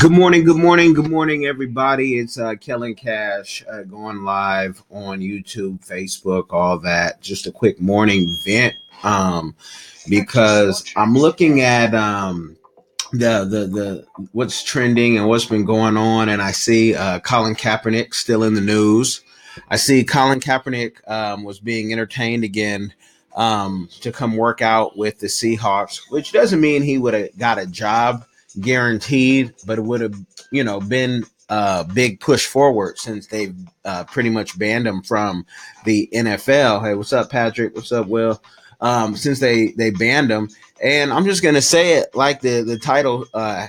Good morning, good morning, good morning, everybody. It's uh, Kellen Cash uh, going live on YouTube, Facebook, all that. Just a quick morning vent um, because I'm looking at um, the the the what's trending and what's been going on, and I see uh, Colin Kaepernick still in the news. I see Colin Kaepernick um, was being entertained again um, to come work out with the Seahawks, which doesn't mean he would have got a job guaranteed, but it would have, you know, been a big push forward since they've uh, pretty much banned him from the NFL. Hey, what's up, Patrick? What's up, Will? Um, since they they banned him, and I'm just gonna say it like the the title uh,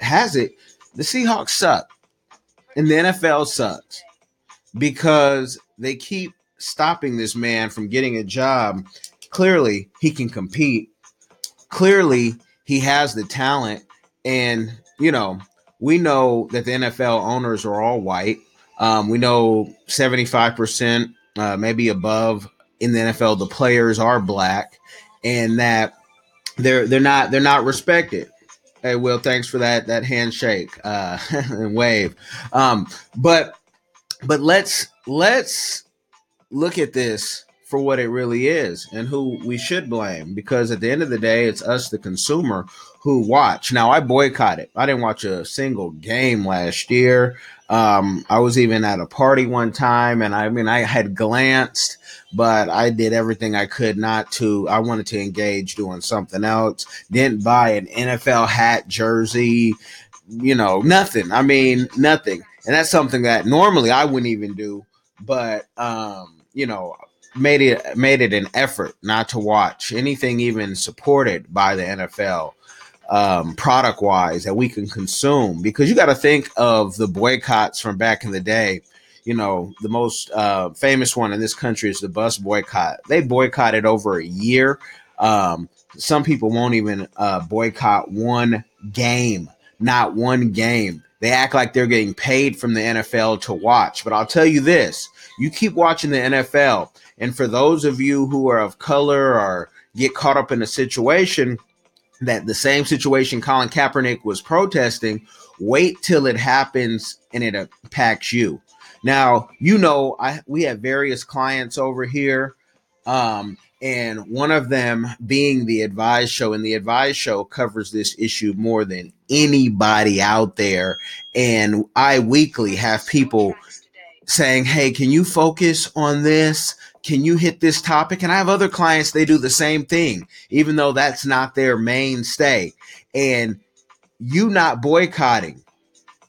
has it: the Seahawks suck, and the NFL sucks because they keep stopping this man from getting a job. Clearly, he can compete. Clearly, he has the talent and, you know, we know that the NFL owners are all white. Um, we know 75%, uh, maybe above in the NFL, the players are black and that they're, they're not, they're not respected. Hey, Will, thanks for that, that handshake, uh, and wave. Um, but, but let's, let's look at this for what it really is and who we should blame because at the end of the day it's us the consumer who watch now i boycotted. I didn't watch a single game last year. Um, i was even at a party one time and i mean i had glanced but i did everything i could not to i wanted to engage doing something else. Didn't buy an nfl hat jersey you know nothing. I mean nothing. And that's something that normally i wouldn't even do but um, you know made it made it an effort not to watch anything even supported by the NFL um, product wise that we can consume because you got to think of the boycotts from back in the day. You know, the most uh, famous one in this country is the bus boycott. They boycotted over a year. Um, some people won't even uh, boycott one game, not one game. They act like they're getting paid from the NFL to watch. But I'll tell you this you keep watching the NFL, and for those of you who are of color or get caught up in a situation that the same situation Colin Kaepernick was protesting, wait till it happens and it impacts you. Now, you know, I we have various clients over here. Um, and one of them being the advice show and the advice show covers this issue more than anybody out there and i weekly have people saying hey can you focus on this can you hit this topic? And I have other clients, they do the same thing, even though that's not their mainstay. And you not boycotting,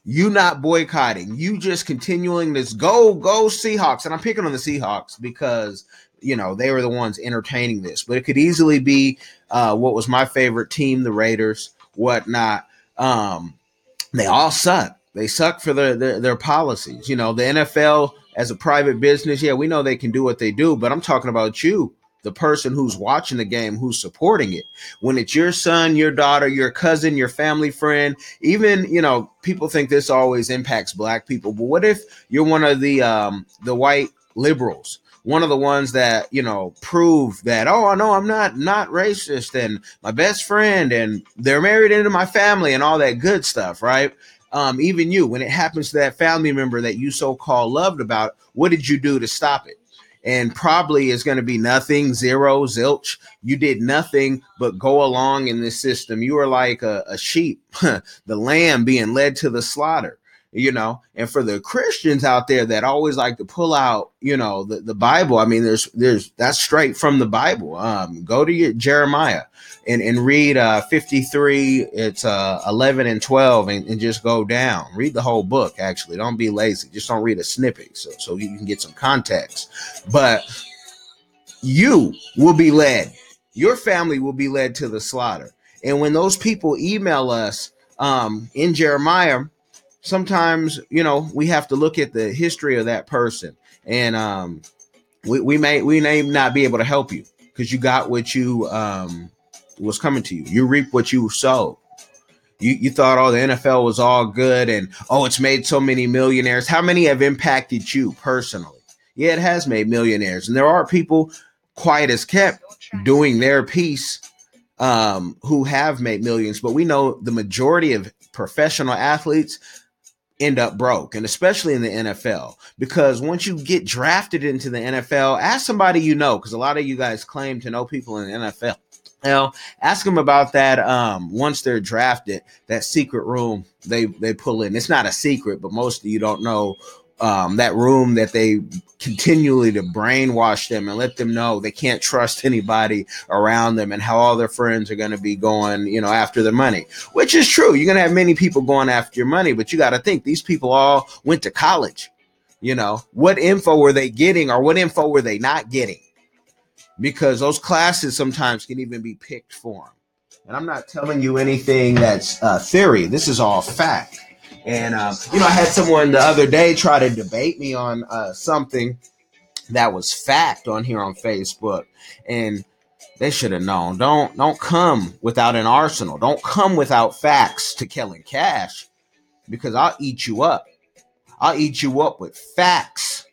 you not boycotting, you just continuing this go, go Seahawks. And I'm picking on the Seahawks because, you know, they were the ones entertaining this, but it could easily be uh, what was my favorite team, the Raiders, whatnot. Um, they all suck. They suck for their, their, their policies. You know, the NFL as a private business, yeah, we know they can do what they do, but I'm talking about you, the person who's watching the game, who's supporting it. When it's your son, your daughter, your cousin, your family friend, even, you know, people think this always impacts black people, but what if you're one of the um the white liberals? One of the ones that, you know, prove that, oh, no, I'm not not racist and my best friend and they're married into my family and all that good stuff, right? Um, even you, when it happens to that family member that you so called loved about, what did you do to stop it? And probably is going to be nothing, zero, zilch. You did nothing but go along in this system. You are like a, a sheep, the lamb being led to the slaughter you know? And for the christians out there that always like to pull out you know the, the bible i mean there's there's that's straight from the bible. Um go to your jeremiah and and read uh 53 it's uh 11 and 12 and, and just go down. Read the whole book actually. Don't be lazy. Just don't read a snippet so so you can get some context. But you will be led. Your family will be led to the slaughter. And when those people email us um in jeremiah sometimes you know we have to look at the history of that person. And um we, we may we may not be able to help you because you got what you um was coming to you. You reap what you sow you, you thought oh the nfl was all good and oh it's made so many millionaires. How many have impacted you personally? Yeah it has made millionaires. And there are people quiet as kept doing their piece um, who have made millions, but we know the majority of professional athletes end up broke, and especially in the NFL. Because once you get drafted into the NFL, ask somebody you know, because a lot of you guys claim to know people in the NFL. Now, ask them about that. Um, once they're drafted, that secret room they they pull in. It's not a secret, but most of you don't know um, that room that they continually to brainwash them and let them know they can't trust anybody around them and how all their friends are going to be going, you know, after their money, which is true. You're going to have many people going after your money, but you got to think these people all went to college. You know, what info were they getting or what info were they not getting? Because those classes sometimes can even be picked for them. And I'm not telling you anything that's uh, theory. This is all fact. And um, you know, I had someone the other day try to debate me on uh, something that was fact on here on Facebook, and they should have known. Don't don't come without an arsenal. Don't come without facts to Kellen Cash, because I'll eat you up. I'll eat you up with facts.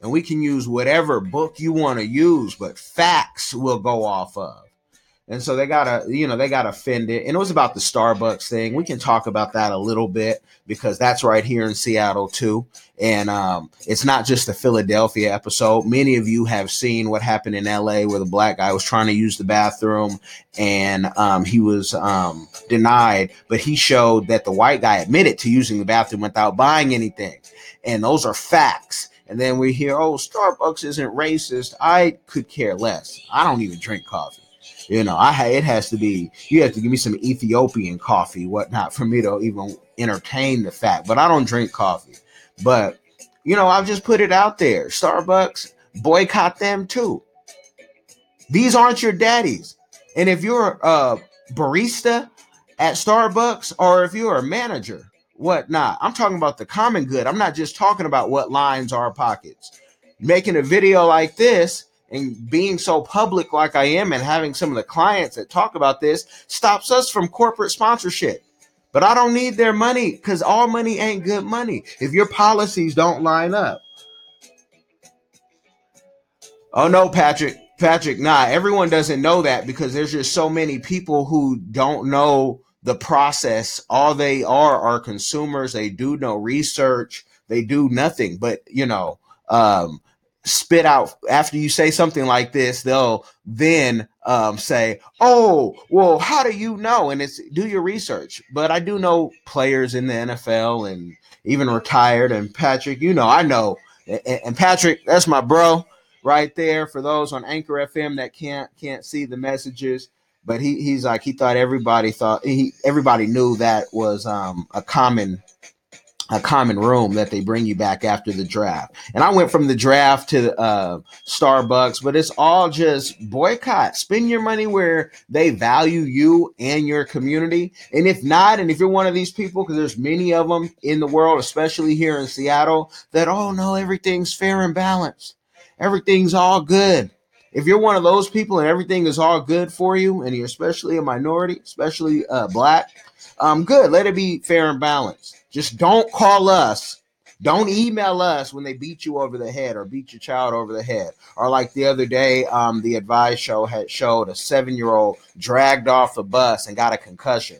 And we can use whatever book you want to use, but facts will go off of. And so they gotta, you know, they got offended. And it was about the Starbucks thing. We can talk about that a little bit because that's right here in Seattle too. And um, it's not just the Philadelphia episode. Many of you have seen what happened in LA where the black guy was trying to use the bathroom and um, he was um, denied, but he showed that the white guy admitted to using the bathroom without buying anything. And those are facts. And then we hear, oh, Starbucks isn't racist. I could care less. I don't even drink coffee. You know, I it has to be you have to give me some Ethiopian coffee, whatnot, for me to even entertain the fact. But I don't drink coffee. But you know, I've just put it out there. Starbucks, boycott them too. These aren't your daddies. And if you're a barista at Starbucks or if you're a manager, whatnot, I'm talking about the common good. I'm not just talking about what lines are pockets. Making a video like this and being so public like I am and having some of the clients that talk about this stops us from corporate sponsorship. But I don't need their money because all money ain't good money if your policies don't line up. Oh no, Patrick. Patrick, nah, everyone doesn't know that because there's just so many people who don't know the process. All they are are consumers. They do no research. They do nothing. But you know, um, spit out after you say something like this they'll then um, say oh well how do you know? And it's do your research. But i do know players in the nfl and even retired and patrick you know i know. And, patrick that's my bro right there for those on anchor fm that can't can't see the messages. But he, he's like he thought everybody thought he everybody knew that was um, a common a common room that they bring you back after the draft. And I went from the draft to uh, Starbucks, but it's all just boycott. Spend your money where they value you and your community. And if not, and if you're one of these people, because there's many of them in the world, especially here in Seattle, that oh no, everything's fair and balanced, everything's all good. If you're one of those people and everything is all good for you, and you're especially a minority, especially uh, black, um, good. Let it be fair and balanced. Just don't call us. Don't email us when they beat you over the head or beat your child over the head. Or like the other day, um, the advice show had showed a seven year old dragged off the bus and got a concussion.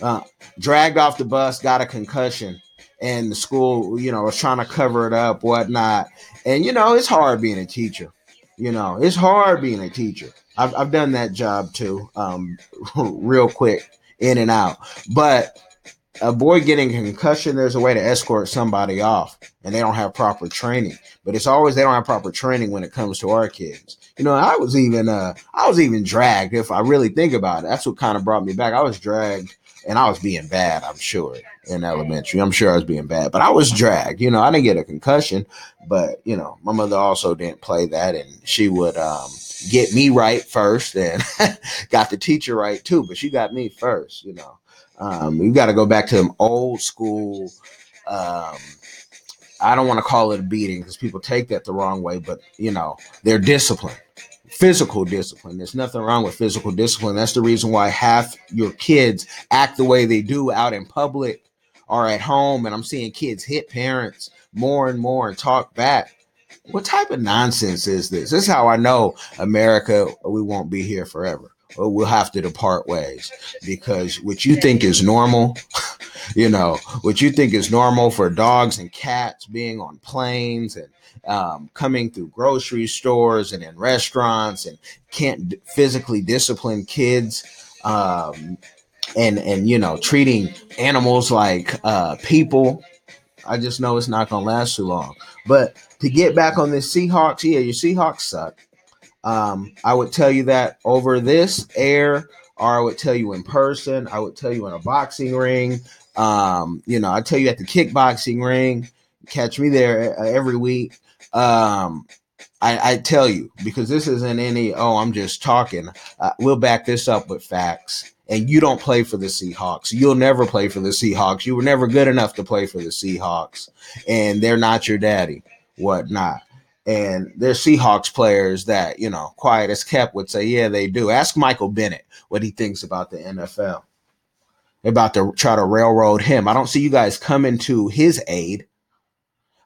Uh, dragged off the bus, got a concussion, and the school, you know, was trying to cover it up, whatnot. And you know, it's hard being a teacher. You know, it's hard being a teacher. I've, I've done that job too, um, real quick, in and out. But avoid getting a concussion, there's a way to escort somebody off, and they don't have proper training. But it's always they don't have proper training when it comes to our kids. You know, I was even uh, I was even dragged. If I really think about it, that's what kind of brought me back. I was dragged, and I was being bad. I'm sure in elementary. I'm sure I was being bad, but I was dragged. You know, I didn't get a concussion, but you know, my mother also didn't play that, and she would um, get me right first, and got the teacher right too. But she got me first. You know. Um, you got to go back to them old school. Um, I don't want to call it a beating because people take that the wrong way, but you know, they're disciplined, physical discipline. There's nothing wrong with physical discipline. That's the reason why half your kids act the way they do out in public or at home. And I'm seeing kids hit parents more and more and talk back. What type of nonsense is this? This is how I know America, we won't be here forever we'll have to depart ways because what you think is normal, you know, what you think is normal for dogs and cats being on planes and um, coming through grocery stores and in restaurants and can't physically discipline kids um, and and you know treating animals like uh, people. I just know it's not gonna last too long. But to get back on the Seahawks, yeah, your Seahawks suck. Um, I would tell you that over this air, or I would tell you in person. I would tell you in a boxing ring. Um, you know, I tell you at the kickboxing ring. Catch me there every week. Um, I, I, tell you because this isn't any. Oh, I'm just talking. Uh, we'll back this up with facts. And you don't play for the Seahawks. You'll never play for the Seahawks. You were never good enough to play for the Seahawks, and they're not your daddy. Whatnot. And there's Seahawks players that, you know, quiet as kept would say, yeah, they do. Ask Michael Bennett what he thinks about the NFL. About to try to railroad him. I don't see you guys coming to his aid.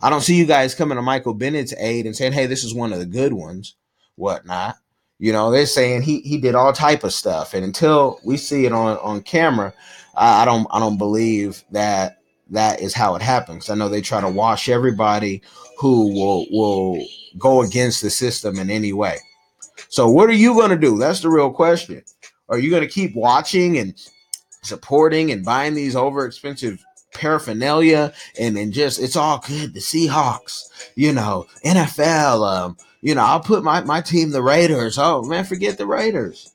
I don't see you guys coming to Michael Bennett's aid and saying, hey, this is one of the good ones, whatnot. You know, they're saying he he did all type of stuff. And until we see it on, on camera, I, I don't I don't believe that that is how it happens. I know they try to wash everybody who will will go against the system in any way. So what are you going to do? That's the real question. Are you going to keep watching and supporting and buying these over expensive paraphernalia and and just it's all good the Seahawks, you know, NFL um you know, I'll put my my team the Raiders. Oh, man, forget the Raiders.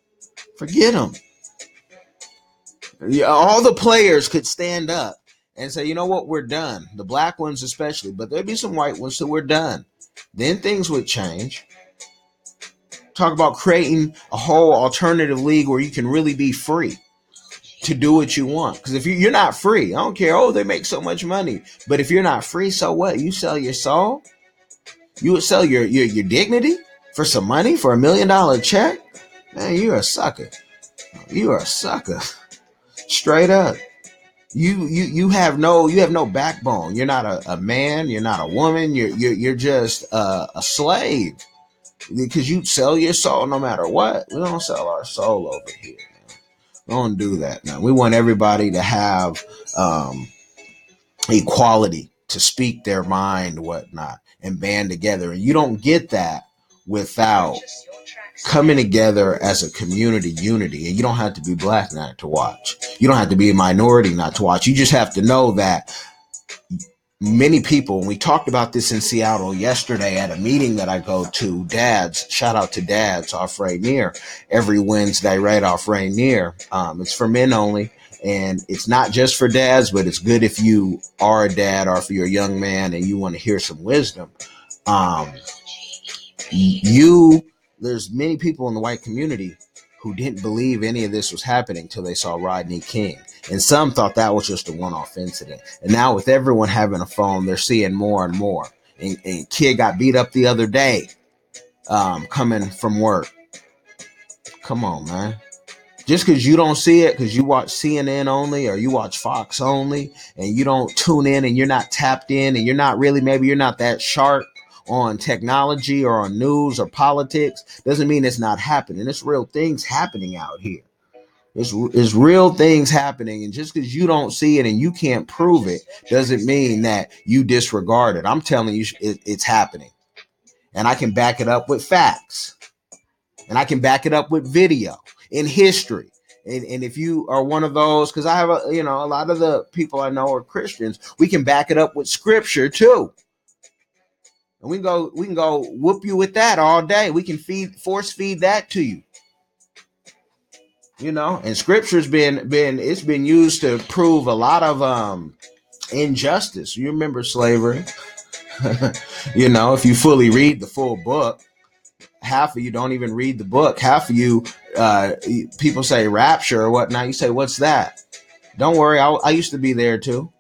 Forget them. Yeah, all the players could stand up and say, you know what, we're done. The black ones, especially, but there'd be some white ones, so we're done. Then things would change. Talk about creating a whole alternative league where you can really be free to do what you want. Because if you, are not free, I don't care. Oh, they make so much money. But if you're not free, so what? You sell your soul? You would sell your, your, your dignity for some money, for a million dollar check? Man, you're a sucker. You are a sucker. Straight up you you you have no you have no backbone. You're not a, a man. You're not a woman. You're you're you're just a, a slave because you sell your soul no matter what. We don't sell our soul over here. Man. We don't do that. Now we want everybody to have um, equality to speak their mind, whatnot, and band together. And you don't get that without coming together as a community unity. And you don't have to be black not to watch. You don't have to be a minority not to watch. You just have to know that many people and we talked about this in seattle yesterday at a meeting that i go to dads shout out to dads off rainier. Every wednesday right off rainier. Um, it's for men only. And it's not just for dads but it's good if you are a dad or if you're a young man and you want to hear some wisdom. Um, you there's many people in the white community who didn't believe any of this was happening until they saw Rodney King. And some thought that was just a one off incident. And now, with everyone having a phone, they're seeing more and more. And, and kid got beat up the other day um, coming from work. Come on, man. Just because you don't see it, because you watch CNN only or you watch Fox only, and you don't tune in and you're not tapped in and you're not really, maybe you're not that sharp on technology or on news or politics doesn't mean it's not happening. It's real things happening out here. It's, it's real things happening. And just because you don't see it and you can't prove it doesn't mean that you disregard it. I'm telling you, it, it's happening. And I can back it up with facts. And I can back it up with video in history. And, and if you are one of those, because I have a, you know, a lot of the people I know are Christians, we can back it up with scripture too and we can go we can go whoop you with that all day. We can feed force feed that to you. You know, and scripture's been been it's been used to prove a lot of um injustice. You remember slavery? you know, if you fully read the full book, half of you don't even read the book. Half of you, uh, people say rapture or whatnot. You say, what's that? Don't worry, I, I used to be there too.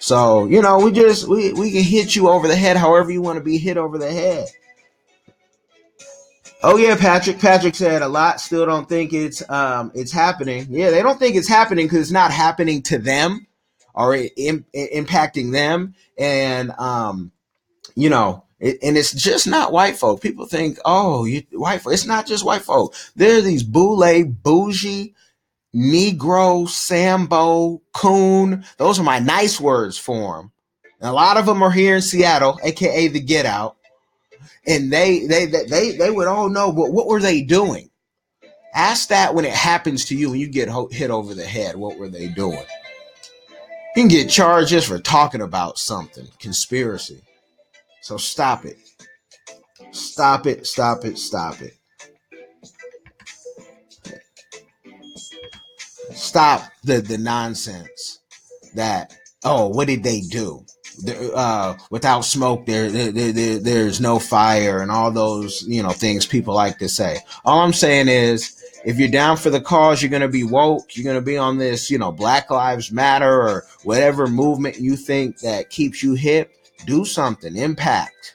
So, you know, we just we, we can hit you over the head however you want to be hit over the head. Oh yeah, Patrick. Patrick said a lot still don't think it's um it's happening. Yeah, they don't think it's happening because it's not happening to them or in, in, impacting them. And um, you know, It, and it's just not white folk. People think, oh, you, white folk. It's not just white folk. There are these boule, bougie, Negro, Sambo, Coon. Those are my nice words for them. And a lot of them are here in Seattle, aka the Get Out. And they they they they, they would all know, but what were they doing? Ask that when it happens to you and you get hit over the head. What were they doing? You can get charged just for talking about something, conspiracy. So stop it. Stop it, stop it, stop it. Stop the, the nonsense that, oh, what did they do? Uh, without smoke, there, there, there, there's no fire, and all those you know things people like to say. All I'm saying is, if you're down for the cause, you're going to be woke. You're going to be on this, you know, Black Lives Matter or whatever movement you think that keeps you hip. Do something, impact,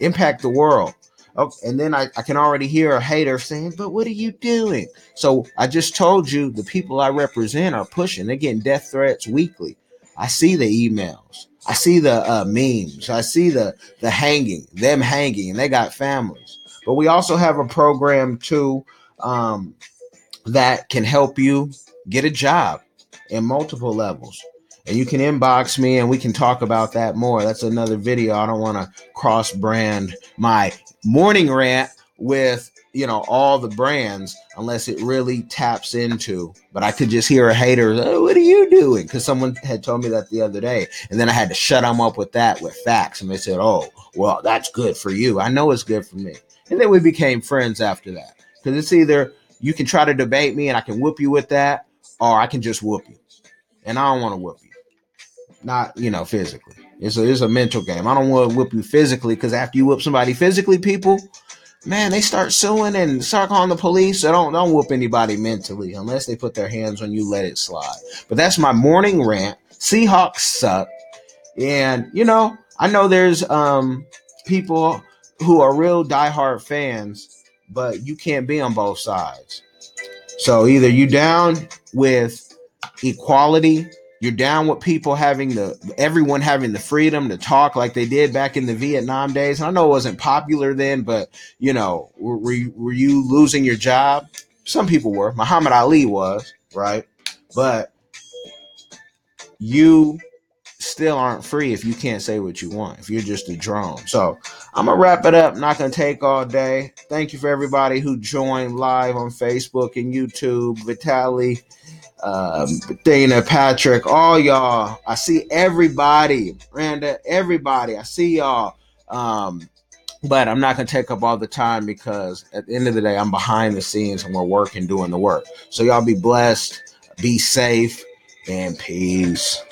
impact the world. Oh, and then I, I can already hear a hater saying, but what are you doing? So I just told you the people I represent are pushing. They're getting death threats weekly. I see the emails. I see the uh, memes. I see the the hanging, them hanging, and they got families. But we also have a program too um, that can help you get a job in multiple levels. And you can inbox me and we can talk about that more. That's another video. I don't want to cross brand my morning rant with you know all the brands unless it really taps into but i could just hear a hater oh, what are you doing? Because someone had told me that the other day and then i had to shut them up with that with facts and they said oh well that's good for you. I know it's good for me. And then we became friends after that because it's either you can try to debate me and i can whoop you with that or i can just whoop you and i don't want to whoop you. Not you know physically it's a, it's a mental game i don't want to whip you physically because after you whip somebody physically people man, they start suing and start calling the police. So don't don't whoop anybody mentally unless they put their hands on you. Let it slide. But that's my morning rant. Seahawks suck, and you know I know there's um people who are real diehard fans, but you can't be on both sides. So either you down with equality you're down with people having the everyone having the freedom to talk like they did back in the Vietnam days. And I know it wasn't popular then, but you know, were, were you, were you losing your job? Some people were. Muhammad Ali was right, but you still aren't free if you can't say what you want. If you're just a drone. So I'm gonna wrap it up. Not gonna take all day. Thank you for everybody who joined live on Facebook and YouTube. Vitaly um, Dana, Patrick, all y'all. I see everybody, Randa, everybody. I see y'all. Um, but I'm not gonna take up all the time because at the end of the day, I'm behind the scenes and we're working, doing the work. So y'all be blessed, be safe, and peace.